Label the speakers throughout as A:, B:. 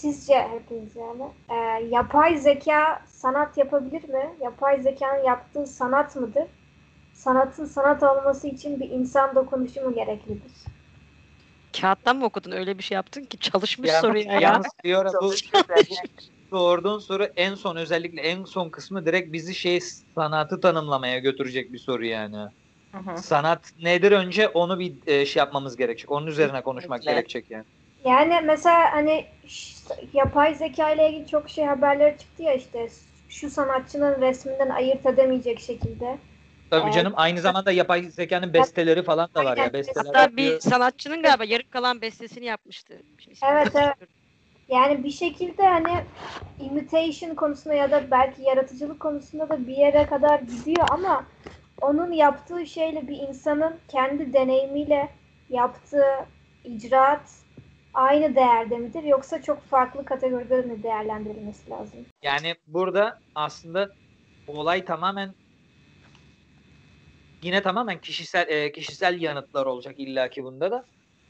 A: sizce hepiniz yani e, yapay zeka sanat yapabilir mi? Yapay zekanın yaptığı sanat mıdır? Sanatın sanat olması için bir insan dokunuşu mu gereklidir?
B: Kağıttan mı okudun? Öyle bir şey yaptın ki çalışmış
C: Yalnız-
B: soruya ya.
C: Yalnız bu sorduğun soru en son özellikle en son kısmı direkt bizi şey sanatı tanımlamaya götürecek bir soru yani.
D: Hı hı.
C: Sanat nedir önce onu bir e, şey yapmamız gerekecek. Onun üzerine konuşmak
D: Kesinlikle.
C: gerekecek yani.
A: Yani mesela hani yapay zeka ile ilgili çok şey haberleri çıktı ya işte şu sanatçının resminden ayırt edemeyecek şekilde.
C: Tabii
A: Evet.
C: canım aynı zamanda yapay zekanın besteleri falan da var ya. Besteler
B: Hatta bir sanatçının galiba yarım kalan bestesini yapmıştı. Şimdi ismini
A: Evet, evet. Yani bir şekilde hani imitation konusunda ya da belki yaratıcılık konusunda da bir yere kadar gidiyor ama onun yaptığı şeyle bir insanın kendi deneyimiyle yaptığı icraat aynı değerde midir yoksa çok farklı kategoride mi değerlendirilmesi lazım?
C: Yani burada aslında olay tamamen yine tamamen kişisel e, kişisel yanıtlar olacak illaki bunda da.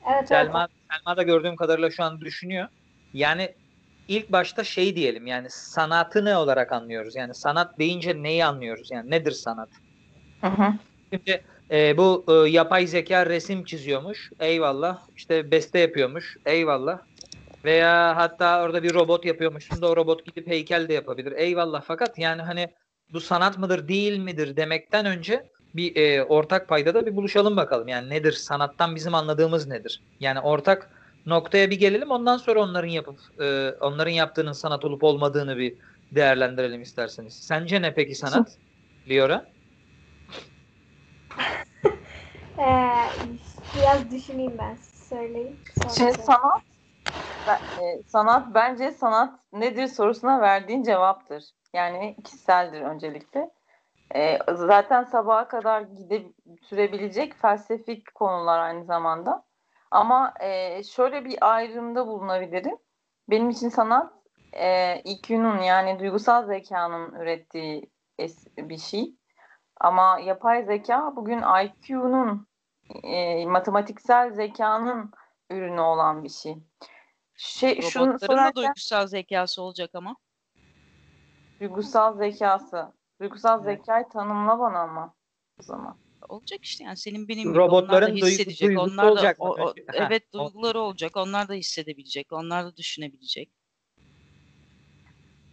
A: Evet, evet.
C: Selma, Selma da gördüğüm kadarıyla şu an düşünüyor. Yani ilk başta şey diyelim yani sanatı ne olarak anlıyoruz? Yani sanat deyince neyi anlıyoruz? Yani nedir sanat?
D: Hı hı.
C: Şimdi e, bu e, yapay zeka resim çiziyormuş. Eyvallah. İşte beste yapıyormuş. Eyvallah. Veya hatta orada bir robot yapıyormuşsun da o robot gidip heykel de yapabilir. Eyvallah. Fakat yani hani bu sanat mıdır değil midir demekten önce bir e, ortak paydada bir buluşalım bakalım. Yani nedir? Sanattan bizim anladığımız nedir? Yani ortak noktaya bir gelelim. Ondan sonra onların yapıp e, onların yaptığının sanat olup olmadığını bir değerlendirelim isterseniz. Sence ne peki sanat? Liora?
A: Ee, biraz düşüneyim ben söyleyeyim. Sonra
D: Şimdi
A: söyleyeyim.
D: sanat ben- e, sanat bence sanat nedir sorusuna verdiğin cevaptır. Yani kişiseldir öncelikle. E, zaten sabaha kadar gide sürebilecek felsefik konular aynı zamanda. Ama e, şöyle bir ayrımda bulunabilirim. Benim için sanat e, IQ'nun yani duygusal zekanın ürettiği bir şey. Ama yapay zeka bugün IQ'nun e, matematiksel zekanın ürünü olan bir şey. Şey, şunu
E: Robotların da
D: sorarken
E: duygusal zekası olacak ama.
D: duygusal zekası. Duygusal
C: Evet.
D: zekayı tanımla bana ama o zaman.
E: Olacak işte yani senin benim gibi
C: Robotların
E: onlar da hissedecek.
C: duygusu
E: onlar da
C: olacak
E: o- o- evet duyguları olacak. Onlar da hissedebilecek. Onlar da düşünebilecek.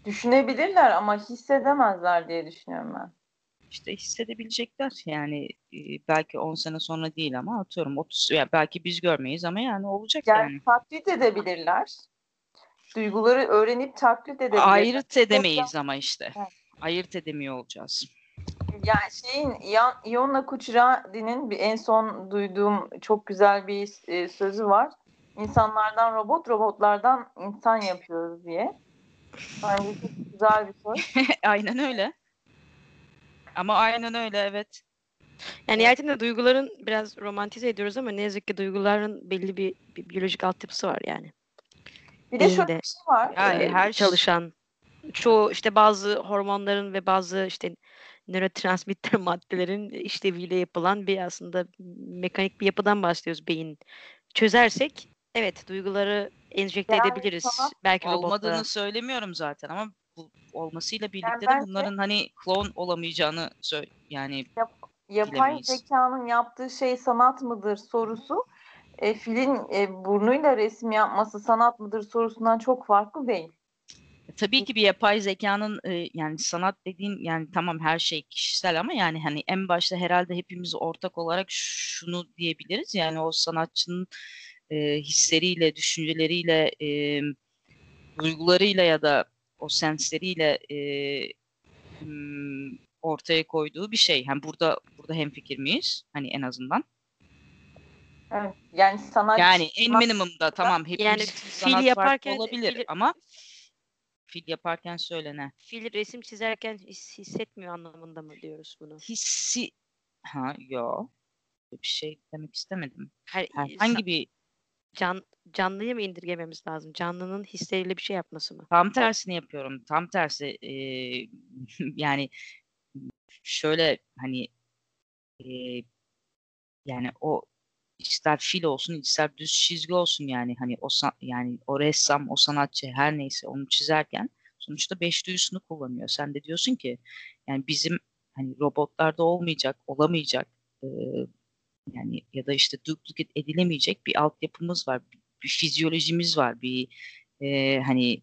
D: Düşünebilirler ama hissedemezler diye düşünüyorum ben.
E: İşte hissedebilecekler. Yani e, belki 10 sene sonra değil ama atıyorum 30 yani belki biz görmeyiz ama yani olacak
D: Yani
E: yani.
D: taklit edebilirler. Duyguları öğrenip taklit edebilirler.
E: Ayırt edemeyiz ama işte.
D: Evet.
E: Ayırt edemiyor olacağız.
D: Yani şeyin Ionna Kucheradi'nin bir en son duyduğum çok güzel bir e, sözü var. İnsanlardan robot, robotlardan insan yapıyoruz diye. Bence çok güzel bir söz.
E: aynen öyle. Ama aynen öyle evet.
B: Yani nihayetinde duyguların biraz romantize ediyoruz ama ne yazık ki duyguların belli bir, bir biyolojik altyapısı var yani.
D: Bir de şöyle bir şey var.
E: Yani
B: Ee,
E: her şey-
B: çalışan çoğu işte bazı hormonların ve bazı işte nörotransmitter maddelerin işleviyle yapılan bir aslında mekanik bir yapıdan bahsediyoruz beyin. Çözersek evet duyguları enjekte
D: Yani
B: edebiliriz.
D: sana
B: Belki
E: olmadığını söylemiyorum zaten ama olmasıyla birlikte de
D: bence-
E: bunların hani klon olamayacağını söyle yani
D: Yapay
E: bilemeyiz.
D: zekanın yaptığı şey sanat mıdır sorusu e, filin e, burnuyla resim yapması sanat mıdır sorusundan çok farklı değil.
E: Tabii ki bir yapay zekanın e, yani sanat dediğin yani tamam her şey kişisel ama yani hani en başta herhalde hepimiz ortak olarak şunu diyebiliriz yani o sanatçının e, hisleriyle, düşünceleriyle, e, duygularıyla ya da o sensleriyle e, ortaya koyduğu bir şey. Hani burada burada hemfikir miyiz? Hani en azından.
D: Evet. Yani sanat
E: Yani en minimumda tamam hepimiz
B: Yani fil
E: sanat farklı
B: yaparken-
E: olabilir
B: fil-
E: ama fil yaparken söylene.
B: Fil resim çizerken his- hissetmiyor anlamında mı diyoruz bunu?
E: hissi ha yo bir şey demek istemedim.
B: Her,
E: Herhangi bir
B: can, canlıyı mı indirgememiz lazım? Canlının hisleriyle bir şey yapması mı?
E: tam tersini yapıyorum. Tam tersi eee, yani şöyle hani eee, yani o ister fil olsun ister düz çizgi olsun yani hani o yani o ressam o sanatçı her neyse onu çizerken sonuçta beş duyusunu kullanıyor. Sen de diyorsun ki yani bizim hani robotlarda olmayacak, olamayacak e, yani ya da işte duplicate edilemeyecek bir altyapımız var, bir, bir fizyolojimiz var, bir e, hani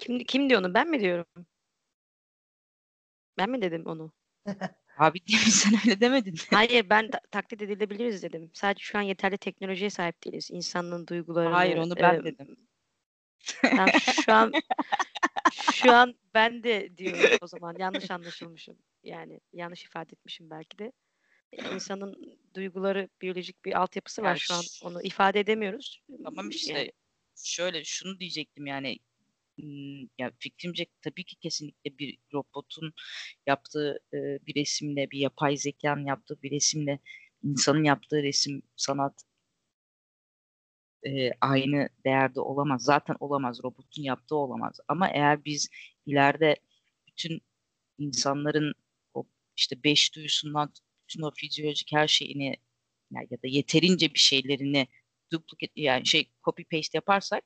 B: Kim, kim diyor onu? Ben mi diyorum? Ben mi dedim onu?
E: abi sen öyle demedin.
B: Hayır ben ta- taklit edilebiliriz dedim. Sadece şu an yeterli teknolojiye sahip değiliz. İnsanlığın duygularını.
E: Hayır onu ben
B: e,
E: dedim.
B: Tamam, şu an şu an ben de diyorum o zaman yanlış anlaşılmışım. Yani yanlış ifade etmişim belki de. İnsanın duyguları biyolojik bir altyapısı var
E: Yani
B: şu an. Onu ifade edemiyoruz.
E: Tamam işte
B: Yani
E: şöyle şunu diyecektim yani ya fikrimce tabii ki kesinlikle bir robotun yaptığı e, bir resimle bir yapay zekanın yaptığı bir resimle insanın yaptığı resim sanat e, aynı değerde olamaz. Zaten olamaz. Robotun yaptığı olamaz. Ama eğer biz ileride bütün insanların o işte beş duyusundan bütün o fizyolojik her şeyini ya, ya da yeterince bir şeylerini duplicate yani şey copy paste yaparsak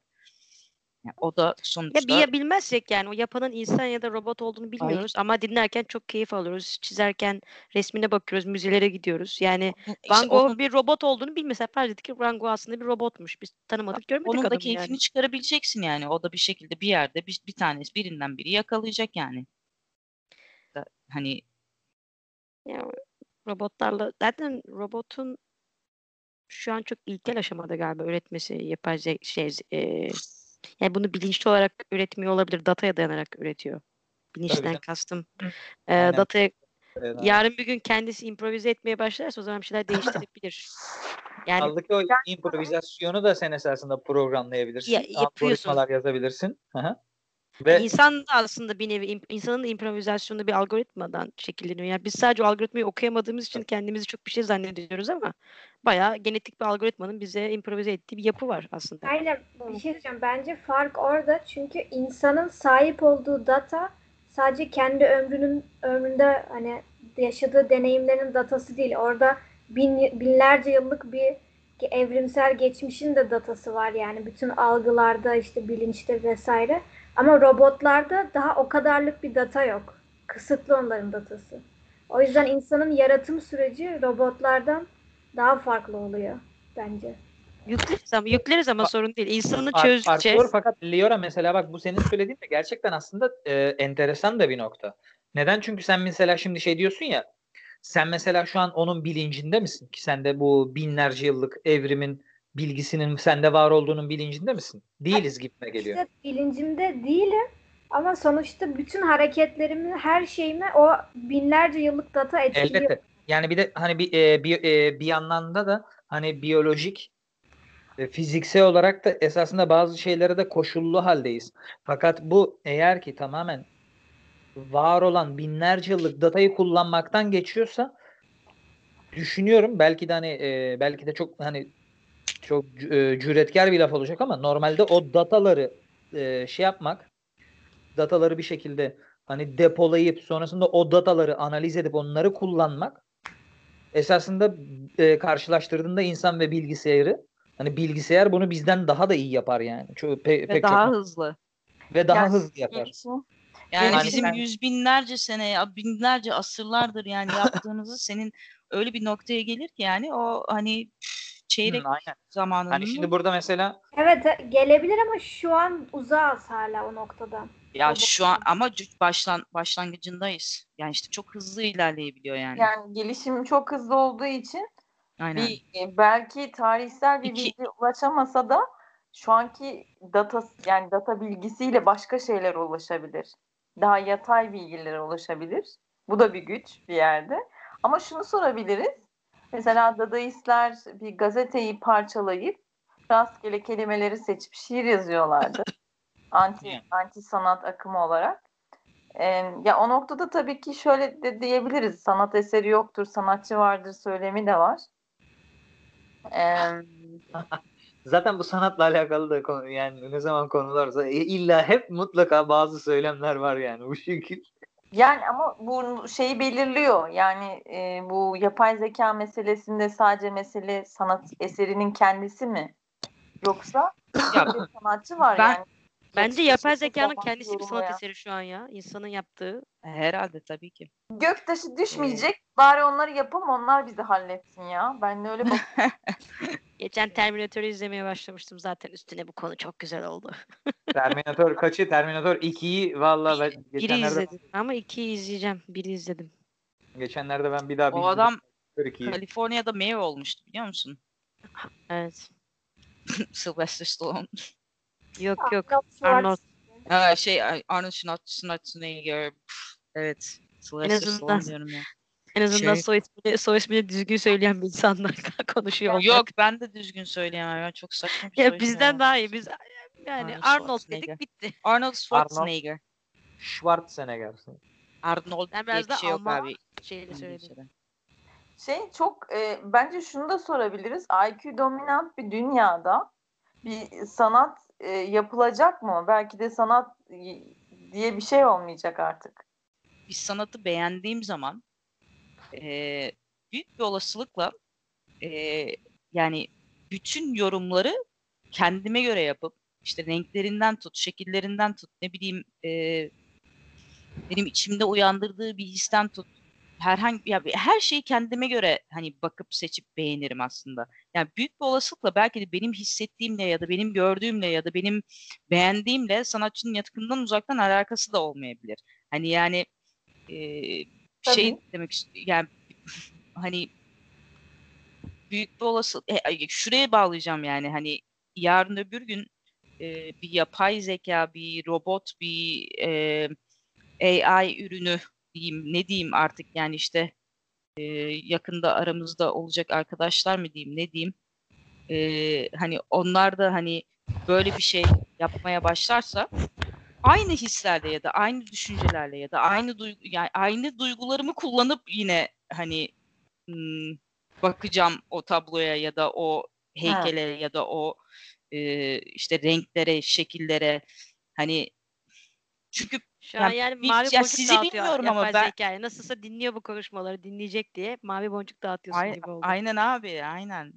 E: yani o da
B: Ya
E: sonuçta
B: bir bilmezsek yani o yapanın insan ya da robot olduğunu bilmiyoruz ama dinlerken çok keyif alıyoruz. Çizerken resmine bakıyoruz, müzelere gidiyoruz. Yani
E: işte
B: Van Gogh
E: onun,
B: bir robot olduğunu bilmesek farz ettik ki Van Gogh aslında bir robotmuş. Biz tanımadık, görmedik
E: onun da keyfini
B: yani.
E: çıkarabileceksin yani. O da bir şekilde bir yerde bir, bir tanesi birinden biri yakalayacak yani. Hani
B: Ya robotlarla zaten robotun şu an çok ilkel aşamada galiba üretmesi yapay ze- şey e, yani bunu bilinçli olarak üretmiyor olabilir. Dataya dayanarak üretiyor. Bilinçten kastım. E,
C: Aynen.
B: dataya
C: Evet,
B: yarın bir gün kendisi improvize etmeye başlarsa o zaman bir şeyler değiştirebilir. Yani
C: Kaldı ki o improvizasyonu da sen esasında programlayabilirsin.
B: Ya- yapıyorsun.
C: Algoritmalar yazabilirsin. Ve
B: insan da aslında bir nevi insanın da improvizasyonu bir algoritmadan şekilleniyor. Yani biz sadece o algoritmayı okuyamadığımız için kendimizi çok bir şey zannediyoruz ama bayağı genetik bir algoritmanın bize improvize ettiği bir yapı var aslında.
A: Aynen bir şey diyeceğim. Bence fark orada çünkü insanın sahip olduğu data sadece kendi ömrünün ömründe hani yaşadığı deneyimlerin datası değil. Orada bin, binlerce yıllık bir evrimsel geçmişin de datası var yani bütün algılarda işte bilinçte vesaire. Ama robotlarda daha o kadarlık bir data yok. Kısıtlı onların datası. O yüzden insanın yaratım süreci robotlardan daha farklı oluyor bence.
B: Yükleriz ama, yükleriz ama sorun değil. İnsanı çözeceğiz.
C: olur fakat Liora mesela bak bu senin söylediğin de gerçekten aslında e, enteresan da bir nokta. Neden? Çünkü sen mesela şimdi şey diyorsun ya sen mesela şu an onun bilincinde misin? Ki sen de bu binlerce yıllık evrimin bilgisinin sende var olduğunun bilincinde misin? Değiliz gibime geliyor.
A: İşte bilincimde değilim ama sonuçta bütün hareketlerimi, her şeyimi o binlerce yıllık data etkiliyor.
C: Elbette. Yani bir de hani bir e, bir, e, bir yandan da da hani biyolojik e, fiziksel olarak da esasında bazı şeylere de koşullu haldeyiz. Fakat bu eğer ki tamamen var olan binlerce yıllık datayı kullanmaktan geçiyorsa düşünüyorum belki de hani e, belki de çok hani çok e, cüretkar bir laf olacak ama normalde o dataları e, şey yapmak dataları bir şekilde hani depolayıp sonrasında o dataları analiz edip onları kullanmak esasında e, karşılaştırdığında insan ve bilgisayarı hani bilgisayar bunu bizden daha da iyi yapar yani. Çok, pe-
E: ve
C: pek
E: daha
C: çok
E: hızlı.
C: ve daha
D: Yani
C: hızlı yapar.
E: Yani
C: Yani
E: bizim
C: sen-
E: yüz binlerce sene, binlerce asırlardır yani yaptığınızı senin öyle bir noktaya gelir ki yani o hani çeyrek
C: Hı, aynen.
E: zamanının
C: Hani şimdi burada mesela
A: Evet e, gelebilir ama şu an uzağız hala o noktadan.
E: ya
A: Robot
E: şu an ama başlan başlangıcındayız. Yani işte çok hızlı ilerleyebiliyor yani.
D: yani gelişim çok hızlı olduğu için
E: Aynen.
D: bir e, belki tarihsel bir
E: İki-
D: bilgi ulaşamasa da şu anki data yani data bilgisiyle başka şeylere ulaşabilir. Daha yatay bilgilere ulaşabilir. Bu da bir güç bir yerde. Ama şunu sorabiliriz. Mesela dadaistler bir gazeteyi parçalayıp rastgele kelimeleri seçip şiir yazıyorlardı. anti anti sanat akımı olarak. Ee, ya o noktada tabii ki şöyle de diyebiliriz. Sanat eseri yoktur, sanatçı vardır söylemi de var. Ee,
C: zaten bu sanatla alakalı da konu yani ne zaman konularsa e, illa hep mutlaka bazı söylemler var yani bu şekil.
D: Yani ama bu şeyi belirliyor. Yani e, bu yapay zeka meselesinde sadece mesele sanat eserinin kendisi mi? Yoksa
E: Ya,
D: bir sanatçı var
E: ben-
D: yani.
B: Bence yapay zekanın kendisi bir sanat
D: yorumlayan.
B: eseri şu an ya. İnsanın yaptığı.
E: herhalde tabii ki.
D: Göktaşı düşmeyecek. Bari onları yapalım onlar bizi halletsin ya. Ben de öyle bak.
B: Geçen Terminator'ı izlemeye başlamıştım zaten üstüne bu konu çok güzel oldu.
C: Terminator kaçı? Terminator 2'yi valla ben
B: Biri
C: geçenlerde,
B: izledim ama ikiyi izleyeceğim. Biri izledim.
C: geçenlerde ben bir daha bir
E: O adam
C: Terminator 2'yi.
E: Kaliforniya'da mayor olmuştu biliyor musun?
B: Evet.
E: Sylvester Stallone.
B: Yok yok.
A: Arnold.
E: Ha, şey Arnold Schwarz- Schwarzenegger. Evet. Sylvester
B: azından-
E: Stallone diyorum ya.
B: En azından
E: Şey-
B: soy ismini, soy ismini düzgün söyleyen bir insanlar konuşuyor. olmak.
E: Yok ben de düzgün söyleyemem. Ya çok saçma bir
B: Ya
E: soy
B: bizden daha iyi. Biz yani
E: Arnold
B: Arnold
E: Schwarzenegger.
B: dedik bitti.
E: Arnold Schwarzenegger.
C: Schwarzenegger.
E: Arnold
B: Ben
E: diye
B: biraz
E: bir
B: da
E: şey yok
B: Alman
E: abi.
B: şeyle söyledim.
D: Şey çok e, bence şunu da sorabiliriz. IQ dominant bir dünyada bir sanat e, yapılacak mı? Belki de sanat e, diye bir şey olmayacak artık.
E: bir sanatı beğendiğim zaman eee, büyük bir olasılıkla eee, yani bütün yorumları kendime göre yapıp işte renklerinden tut, şekillerinden tut, ne bileyim eee, benim içimde uyandırdığı bir histen tut, herhangi ya her şeyi kendime göre hani bakıp seçip beğenirim aslında. Yani büyük bir olasılıkla belki de benim hissettiğimle ya da benim gördüğümle ya da benim beğendiğimle sanatçının yakından uzaktan alakası da olmayabilir. Hani yani eee, şey
D: Tabii.
E: demek ist- yani hani büyük bir olasılık e, ay, şuraya bağlayacağım yani hani yarın öbür gün e, bir yapay zeka, bir robot, bir e, AI ürünü diyeyim ne diyeyim artık yani işte e, yakında aramızda olacak arkadaşlar mı diyeyim ne diyeyim? E, hani onlar da hani böyle bir şey yapmaya başlarsa aynı hislerle ya da aynı düşüncelerle ya da aynı duygu yani aynı duygularımı kullanıp yine hani hmm, bakacağım o tabloya ya da o heykele ya da o e, işte renklere, şekillere hani çünkü
B: Şu an
E: Yani
B: yani
E: bir-
B: mavi
E: ya
B: boncuk
E: sizi
B: dağıtıyor
E: bilmiyorum ama ben-
B: zekaya. Nasılsa dinliyor bu konuşmaları dinleyecek diye mavi boncuk dağıtıyorsun
E: ay-
B: gibi oldu.
E: aynen abi aynen.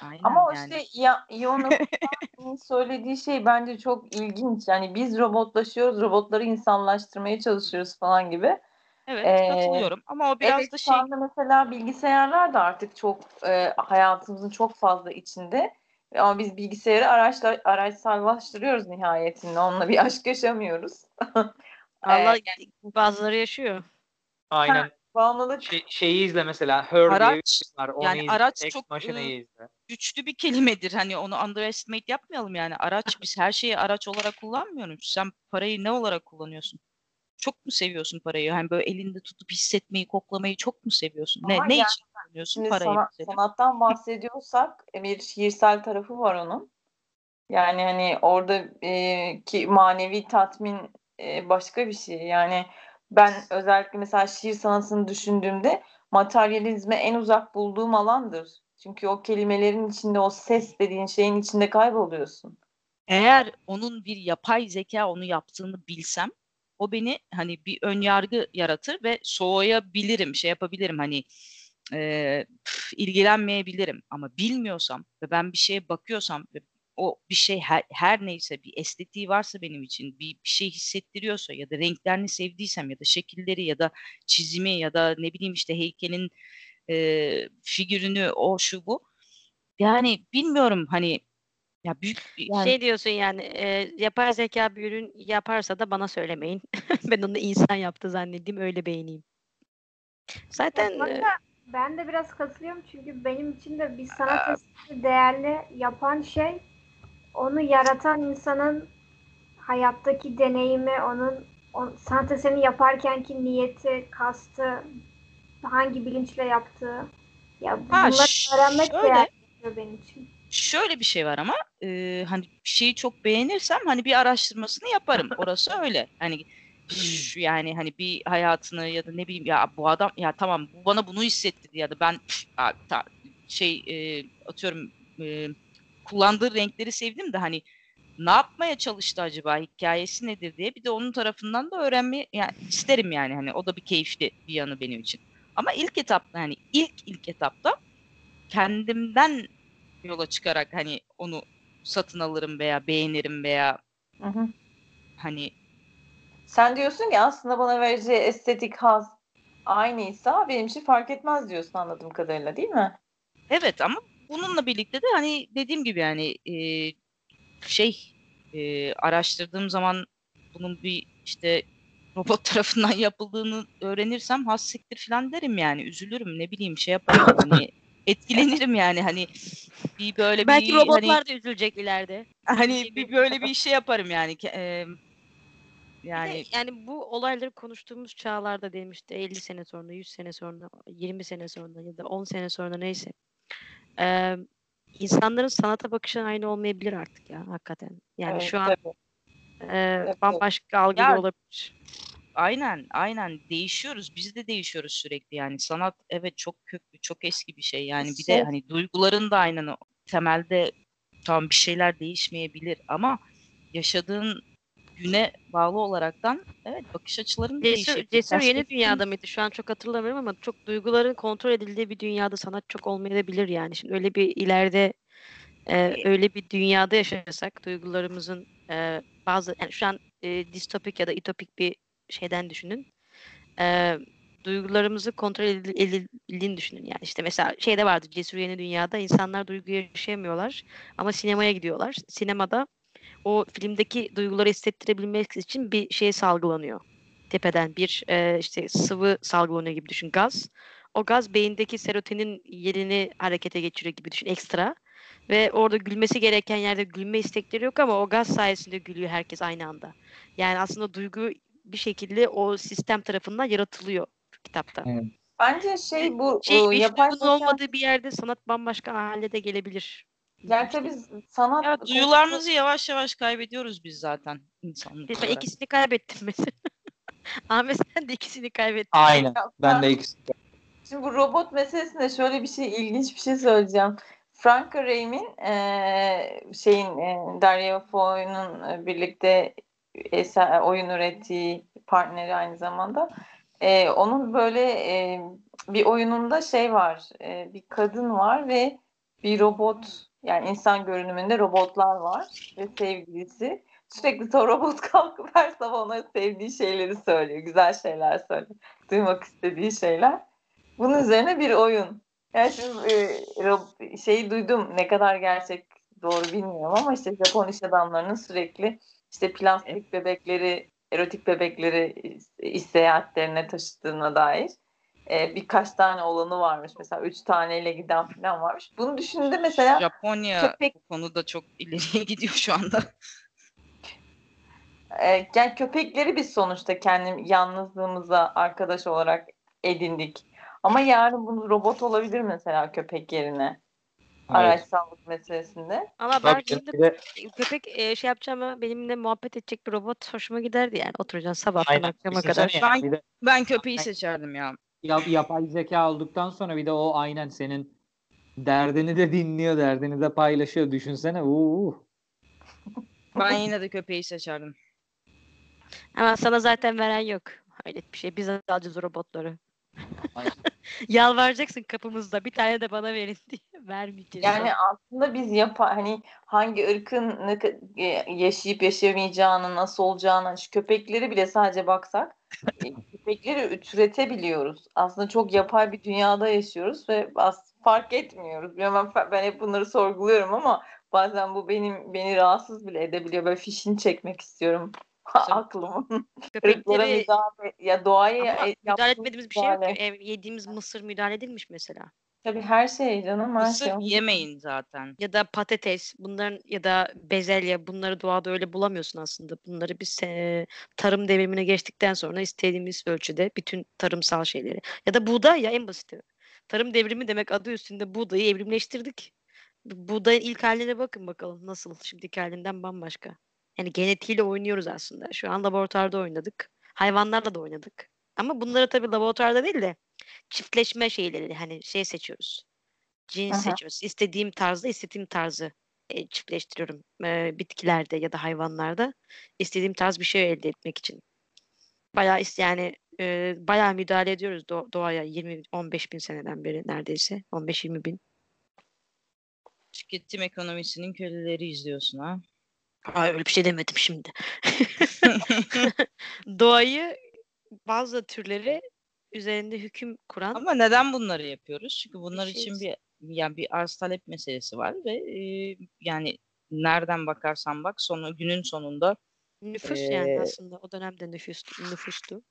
E: Aynen
D: Ama o
E: yani.
D: işte ya, Ion Okutan'ın söylediği şey bence çok ilginç. Yani biz robotlaşıyoruz, robotları insanlaştırmaya çalışıyoruz falan gibi.
E: Evet
D: Ee,
E: katılıyorum ama o biraz
D: evet
E: da
D: şu
E: şey
D: anda mesela bilgisayarlar da artık çok e, hayatımızın çok fazla içinde. Ama biz bilgisayarı araçla, araçsallaştırıyoruz nihayetinde. Onunla bir aşk yaşamıyoruz.
B: Allah
D: Ee,
B: bazıları yaşıyor.
C: Aynen.
D: Bağımlılık
C: Şey, şeyi izle mesela. Her diye bir
E: Araç,
C: şey var. Onu
E: yani
C: izle.
E: araç
C: Ex
E: çok, ıı,
C: izle.
E: güçlü bir kelimedir. Hani onu underestimate yapmayalım yani. Araç biz her şeyi araç olarak kullanmıyoruz. Sen parayı ne olarak kullanıyorsun? Çok mu seviyorsun parayı? Hani böyle elinde tutup hissetmeyi, koklamayı çok mu seviyorsun? Ne
D: Ama
E: ne
D: yani
E: için kullanıyorsun
D: Şimdi
E: parayı
D: sana- sanattan bahsediyorsak bir şiirsel tarafı var onun. Yani hani orada e, ki manevi tatmin e, başka bir şey. Yani ben özellikle mesela şiir sanatını düşündüğümde materyalizme en uzak bulduğum alandır. Çünkü o kelimelerin içinde o ses dediğin şeyin içinde kayboluyorsun.
E: Eğer onun bir yapay zeka onu yaptığını bilsem o beni hani bir ön yargı yaratır ve soğuyabilirim, şey yapabilirim hani püf, ilgilenmeyebilirim ama bilmiyorsam ve ben bir şeye bakıyorsam ve o bir şey her, her neyse bir estetiği varsa benim için bir, bir şey hissettiriyorsa ya da renklerini sevdiysem ya da şekilleri ya da çizimi ya da ne bileyim işte heykelin eee, figürünü o şu bu yani bilmiyorum hani ya büyük yani
B: Şey diyorsun yani e, yapay zeka bir ürün yaparsa da bana söylemeyin. ben onu insan yaptı zannedeyim öyle beğeneyim. Zaten e,
A: da ben de biraz katılıyorum çünkü benim için de bir sanat eseri değerli yapan şey onu yaratan insanın hayattaki deneyimi, onun o sanat eserini yaparkenki niyeti, kastı, hangi bilinçle yaptığı. Ya
E: Ha,
A: bunları öğrenmek
E: şöyle.
A: değerli benim için.
E: Şöyle bir şey var ama e, hani bir şeyi çok beğenirsem hani bir araştırmasını yaparım. Orası öyle. Hani şu yani hani bir hayatını ya da ne bileyim ya bu adam ya tamam bu bana bunu hissettirdi ya da ben ta- şey e, atıyorum e, kullandığı renkleri sevdim de hani ne yapmaya çalıştı acaba hikayesi nedir diye bir de onun tarafından da öğrenmeyi yani isterim yani hani o da bir keyifli bir yanı benim için. Ama ilk etapta hani ilk ilk etapta kendimden yola çıkarak hani onu satın alırım veya beğenirim veya
D: Hı hı.
E: hani
D: Sen diyorsun ki aslında bana vereceği estetik haz aynıysa benim için fark etmez diyorsun anladığım kadarıyla değil mi?
E: Evet ama bununla birlikte de hani dediğim gibi yani e, şey e, araştırdığım zaman bunun bir işte robot tarafından yapıldığını öğrenirsem has siktir falan derim yani üzülürüm ne bileyim şey yaparım hani etkilenirim yani hani bir böyle
B: Belki
E: bir
B: robotlar
E: hani,
B: da üzülecek ileride.
E: hani bir böyle bir şey yaparım yani e,
B: Yani
E: yani
B: yani bu olayları konuştuğumuz çağlarda diyelim işte 50 sene sonra, 100 sene sonra, 20 sene sonra ya da 10 sene sonra neyse. Eee insanların sanata bakışı aynı olmayabilir artık ya hakikaten. Yani
D: Evet,
B: şu an
D: tabii. tabii.
B: bambaşka algılı
E: Ya-
B: olabilir.
E: Aynen, aynen değişiyoruz. Biz de değişiyoruz sürekli yani. Sanat evet çok köklü, çok eski bir şey. Yani bir de hani duyguların da aynen temelde tam bir şeyler değişmeyebilir ama yaşadığın güne bağlı olaraktan evet bakış açıların
B: Cesur, cesur yeni dünyada mıydı? Şu an çok hatırlamıyorum ama çok duyguların kontrol edildiği bir dünyada sanat çok olmayabilir yani. Şimdi öyle bir ileride e, öyle bir dünyada yaşasak duygularımızın e, bazı yani şu an e, distopik ya da ütopik bir şeyden düşünün. E, duygularımızı kontrol edil- edildiğini düşünün. Yani işte mesela şeyde vardı Cesur Yeni Dünya'da insanlar duygu yaşayamıyorlar ama sinemaya gidiyorlar. Sinemada o filmdeki duyguları hissettirebilmek için bir şey salgılanıyor. Tepeden bir e, işte sıvı salgılanıyor gibi düşün gaz. O gaz beyindeki serotonin yerini harekete geçiriyor gibi düşün ekstra. Ve orada gülmesi gereken yerde gülme istekleri yok ama o gaz sayesinde gülüyor herkes aynı anda. Yani aslında duygu bir şekilde o sistem tarafından yaratılıyor kitapta.
D: Bence şey bu
B: Şey,
D: e, yapay zeka
B: olmadığı bir yerde sanat bambaşka hale de gelebilir.
D: Yani
B: İşte
D: tabii sanat
E: Ya duyularımızı yavaş yavaş kaybediyoruz biz zaten insanlık
B: Ben
E: olarak.
B: ikisini kaybettim mesela. Ahmet sen de ikisini kaybettin.
C: Aynen. Ben de ikisi.
D: Şimdi bu robot meselesinde şöyle bir şey ilginç bir şey söyleyeceğim. Frank Raim'in eee şeyin eee Daria Foy'un e, birlikte eser, oyun ürettiği partneri aynı zamanda. Eee, onun böyle eee, bir oyununda şey var. eee, bir kadın var ve bir robot yani insan görünümünde robotlar var ve sevgilisi. Sürekli o robot kalkıp her sabah ona sevdiği şeyleri söylüyor. Güzel şeyler söylüyor. Duymak istediği şeyler. Bunun üzerine bir oyun. Yani şimdi e, şeyi duydum ne kadar gerçek doğru bilmiyorum ama işte Japon iş adamlarının sürekli işte plastik bebekleri, erotik bebekleri iş- seyahatlerine taşıdığına dair e, birkaç tane olanı varmış. Mesela üç taneyle giden falan varmış. Bunu düşündüğümde mesela
E: Japonya
D: köpek-
E: bu konuda çok ileriye gidiyor şu anda.
D: e, yani köpekleri biz sonuçta kendi yalnızlığımıza arkadaş olarak edindik. Ama yarın bunu robot olabilir mesela köpek yerine. Araçsallık meselesinde.
B: Ama ben
C: de
B: köpek e, şey yapacağım ama benimle muhabbet edecek bir robot hoşuma giderdi yani. Oturacaksın sabahtan
C: aynen.
B: akşama kadar.
E: Ben- Ben köpeği seçerdim ya.
C: Yap- yapay zeka olduktan sonra bir de o aynen senin derdini de dinliyor, derdini de paylaşıyor. Düşünsene. Uuu.
E: Ben yine de köpeği seçerdim.
B: Ama sana zaten veren yok. Hayret bir şey. Biz alacağız robotları. Yalvaracaksın kapımızda. Bir tane de bana verin diye. Vermeyeceğiz.
D: Yani aslında biz yapa hani hangi ırkın ne e, yaşayıp yaşayamayacağını, nasıl olacağını, şu köpekleri bile sadece baksak e, köpekleri türetebiliyoruz. Aslında çok yapay bir dünyada yaşıyoruz ve fark etmiyoruz. Ben, ben hep bunları sorguluyorum ama bazen bu benim beni rahatsız bile edebiliyor. Böyle fişini çekmek istiyorum aklımın. Irklara
B: Köpekleri
D: müdahale ya doğaya
B: ama
D: e,
B: müdahale etmediğimiz bir şey yok ki. Ev, yediğimiz mısır müdahale edilmiş mesela.
D: Tabii her şey canım her
E: Mısır
D: şey.
E: yemeyin zaten.
B: Ya da patates bunların ya da bezelye bunları doğada öyle bulamıyorsun aslında. Bunları biz e, tarım devrimine geçtikten sonra istediğimiz ölçüde bütün tarımsal şeyleri ya da buğday ya en basiti. Tarım devrimi demek adı üstünde buğdayı evrimleştirdik. Bu- Buğdayın ilk haline bakın bakalım nasıl şimdiki halinden bambaşka. Yani genetiğiyle oynuyoruz aslında. Şu an laboratuvarda oynadık. Hayvanlarla da oynadık. Ama bunları tabii laboratuvarda değil de çiftleşme şeyleri hani şey seçiyoruz. Cins
D: Aha.
B: seçiyoruz. İstediğim tarzda istediğim tarzı e, çiftleştiriyorum e, bitkilerde ya da hayvanlarda istediğim tarz bir şey elde etmek için. Bayağı is- yani e, bayağı müdahale ediyoruz do- doğaya 20-15 bin seneden beri neredeyse 15-20 bin.
E: Tüketim ekonomisinin köleleri izliyorsun ha.
B: Ay, öyle bir şey demedim şimdi. Doğayı bazı türleri üzerinde hüküm kuran
E: Ama neden bunları yapıyoruz? Çünkü bunlar
B: şey
E: için bir yani bir arz talep meselesi var ve e, yani nereden bakarsan bak sonu günün sonunda
B: nüfus yani
E: Ee,
B: aslında o dönemde nüfus nüfustu.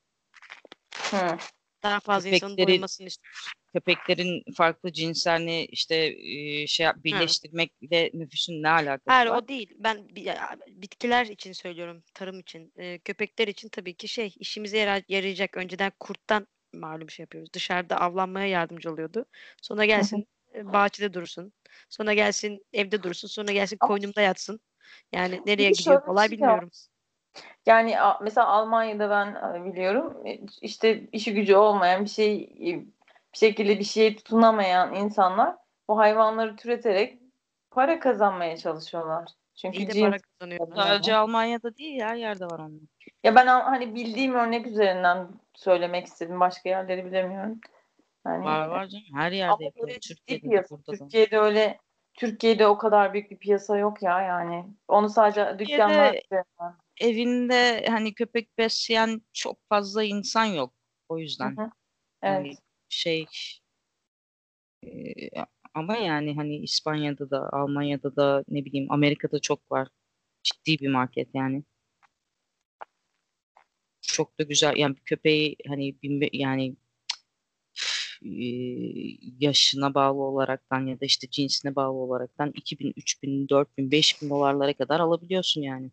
D: Hı.
B: Daha fazla insanın doymasını istiyoruz.
E: Köpeklerin farklı cinslerini işte e, şey yap- birleştirmekle nüfusun ne alakası
B: Hayır
E: var?
B: o değil. Ben bi- ya, bitkiler için söylüyorum, tarım için. Ee, köpekler için tabii ki şey işimize yara- yarayacak. Önceden kurttan malum şey yapıyoruz. Dışarıda avlanmaya yardımcı oluyordu. Sonra gelsin e, bahçede dursun. Sonra gelsin evde dursun. Sonra gelsin koynumda yatsın. Yani nereye
D: de
B: gidiyor
D: şöyle bir
B: olay
D: şey
B: bilmiyorum.
D: Yani a- mesela Almanya'da ben e, biliyorum e, işte işi gücü olmayan bir şey e, bir şekilde bir şeye tutunamayan insanlar bu hayvanları türeterek para kazanmaya çalışıyorlar. Çünkü
B: İyi de
D: cins-
B: para kazanıyorlar.
E: Sadece Almanya'da değil her yerde var onlar.
D: ya ben hani bildiğim örnek üzerinden söylemek istedim. Başka yerleri bilemiyorum. Yani
E: Var var canım her
D: Ama
E: yerde yapılıyor.
D: ciddi
E: Türkiye'de de
D: piyasa. Türkiye'de öyle Türkiye'de o kadar büyük bir piyasa yok ya yani. Onu sadece dükkanlar.
E: Evinde hani köpek besleyen çok fazla insan yok. O yüzden.
D: Hı hı.
E: Yani
D: Evet.
E: Şey e, ama yani hani İspanya'da da Almanya'da da ne bileyim Amerika'da çok var. Ciddi bir market yani. Çok da güzel yani köpeği hani bin, yani yaşına bağlı olaraktan ya da işte cinsine bağlı olaraktan 2000, 3000, 4000, 5000 dolarlara kadar alabiliyorsun yani.